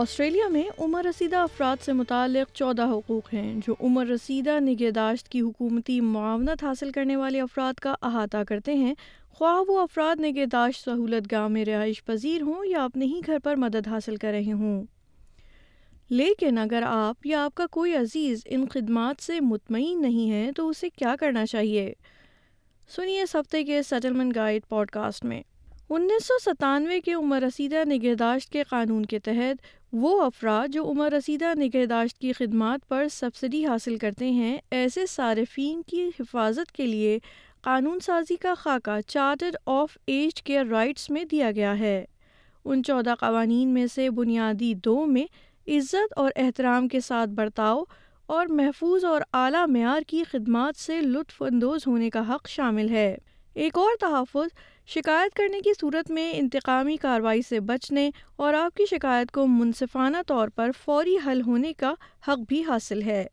Australia میں عمر رسیدہ افراد سے متعلق چودہ حقوق ہیں جو عمر رسیدہ نگہداشت کی حکومتی معاونت حاصل کرنے والے افراد کا احاطہ کرتے ہیں خواہ وہ افراد نگہداشت سہولت گاہ میں رہائش پذیر ہوں یا اپنے ہی گھر پر مدد حاصل کر رہے ہوں لیکن اگر آپ یا آپ کا کوئی عزیز ان خدمات سے مطمئن نہیں ہے تو اسے کیا کرنا چاہیے سنیے اس ہفتے کے سیٹلمنٹ گائیڈ پوڈ کاسٹ میں انیس سو ستانوے کے عمر رسیدہ نگہداشت کے قانون کے تحت وہ افراد جو عمر رسیدہ نگہداشت کی خدمات پر سبسڈی حاصل کرتے ہیں ایسے صارفین کی حفاظت کے لیے قانون سازی کا خاکہ charter of age care rights میں دیا گیا ہے ان چودہ قوانین میں سے بنیادی دو میں عزت اور احترام کے ساتھ برتاؤ اور محفوظ اور اعلیٰ معیار کی خدمات سے لطف اندوز ہونے کا حق شامل ہے ایک اور تحفظ شکایت کرنے کی صورت میں انتقامی کارروائی سے بچنے اور آپ کی شکایت کو منصفانہ طور پر فوری حل ہونے کا حق بھی حاصل ہے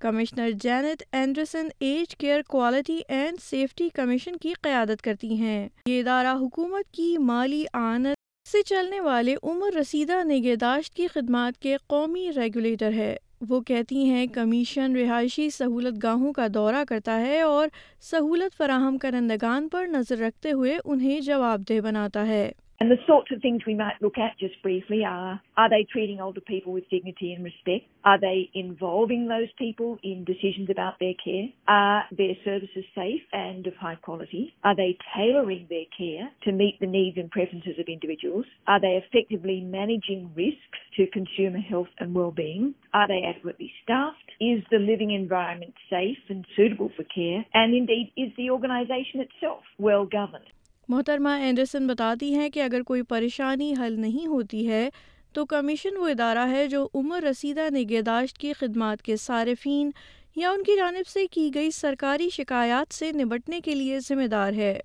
commissioner Janet Anderson age care quality and safety commission کی قیادت کرتی ہیں یہ ادارہ حکومت کی مالی آنت سے چلنے والے عمر رسیدہ نگہداشت کی خدمات کے قومی ریگولیٹر ہے وہ کہتی ہیں کمیشن رہائشی سہولت گاہوں کا دورہ کرتا ہے اور سہولت فراہم کرندگان پر نظر رکھتے ہوئے انہیں جواب دہ بناتا ہے لیوگائرمینٹ اسٹ ویل گرمنس محترمہ اینڈرسن بتاتی ہیں کہ اگر کوئی پریشانی حل نہیں ہوتی ہے تو کمیشن وہ ادارہ ہے جو عمر رسیدہ نگہداشت کی خدمات کے صارفین یا ان کی جانب سے کی گئی سرکاری شکایات سے نبٹنے کے لیے ذمہ دار ہے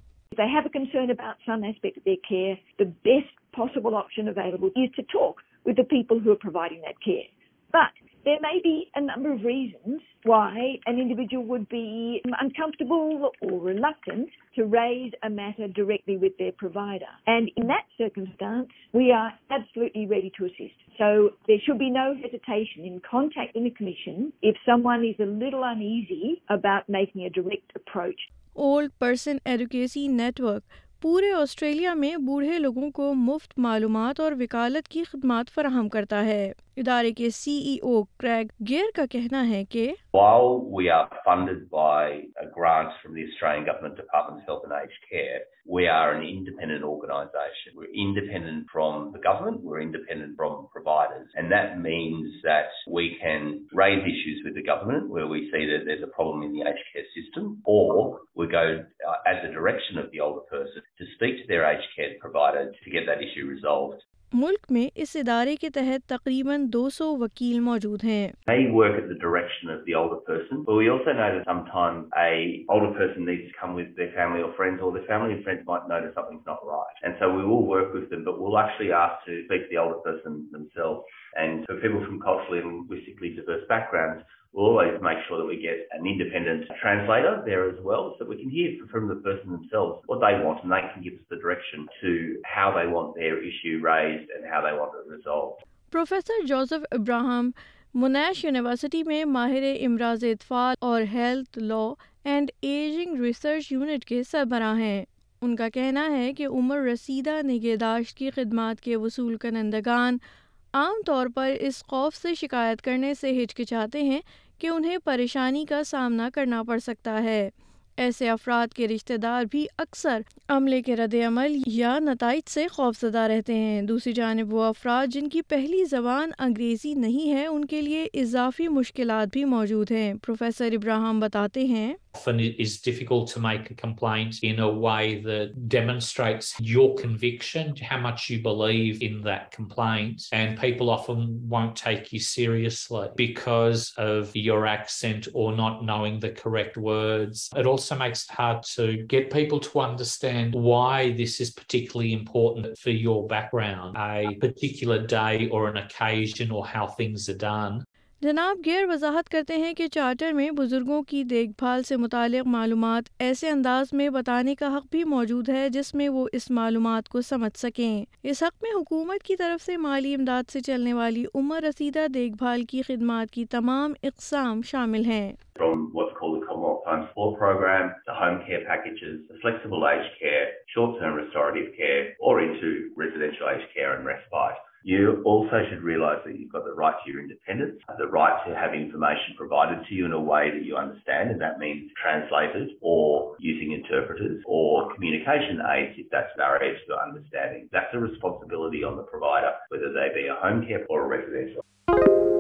may be a number reason why an individual would be uncomfortable over recognised and sitting we were admission as little and easy about knife ڈیریٹ approach old person education network پورے آسٹریلیا میں بوڑھے لوگوں کو مفت معلومات اور وکالت کی خدمات فراہم کرتا ہے ادارے کے سی ای او کریگ گیئر کا کہنا ہے کہ فرم دیسر گورنمنٹ وی آر انڈیپینڈینٹینڈینٹ فرومپینڈنٹ فرمارس دینس وی کین رائز ویتمنٹ سیسٹم ویٹن پیرس ٹوٹو ریزال ملک میں اس ادارے کے تحت تقریباً دو سو وکیل موجود ہیں We'll always make sure that we get an independent translator there as well so we can hear from the person themselves what they want and they can give us the direction to how they want their issue raised and how they want it resolved. Professor Joseph Abraham, Monash University mein Mahire Imraz Itfal aur Health Law and Aging Research Unit ke sarbara hain. ان کا کہنا ہے کہ عمر رسیدہ نگہداشت کی خدمات کے وصول کنندگان عام طور پر اس خوف سے شکایت کرنے سے ہچکچاتے ہیں کہ انہیں پریشانی کا سامنا کرنا پڑ سکتا ہے ایسے افراد کے رشتہ دار بھی اکثر عملے کے رد عمل یا نتائج سے خوفزدہ رہتے ہیں دوسری جانب وہ افراد جن کی پہلی زبان انگریزی نہیں ہے ان کے لیے اضافی مشکلات بھی موجود ہیں پروفیسر ابراہم بتاتے ہیں ڈیمنس یورپلائنس بیکسنٹ نٹ نوئنگ دا کرڈ some get people to understand why this is pity your back grounder ڈائی اور جناب گیر وضاحت کرتے ہیں کہ چارٹر میں بزرگوں کی دیکھ بھال سے متعلق معلومات ایسے انداز میں بتانے کا حق بھی موجود ہے جس میں وہ اس معلومات کو سمجھ سکیں اس حق میں حکومت کی طرف سے مالی امداد سے چلنے والی عمر رسیدہ دیکھ بھال کی خدمات کی تمام اقسام شامل ہیں ریل رات رات پرائی ڈی یو اڈرسٹینڈ دینسلکشنسٹین رسپانسیبلٹی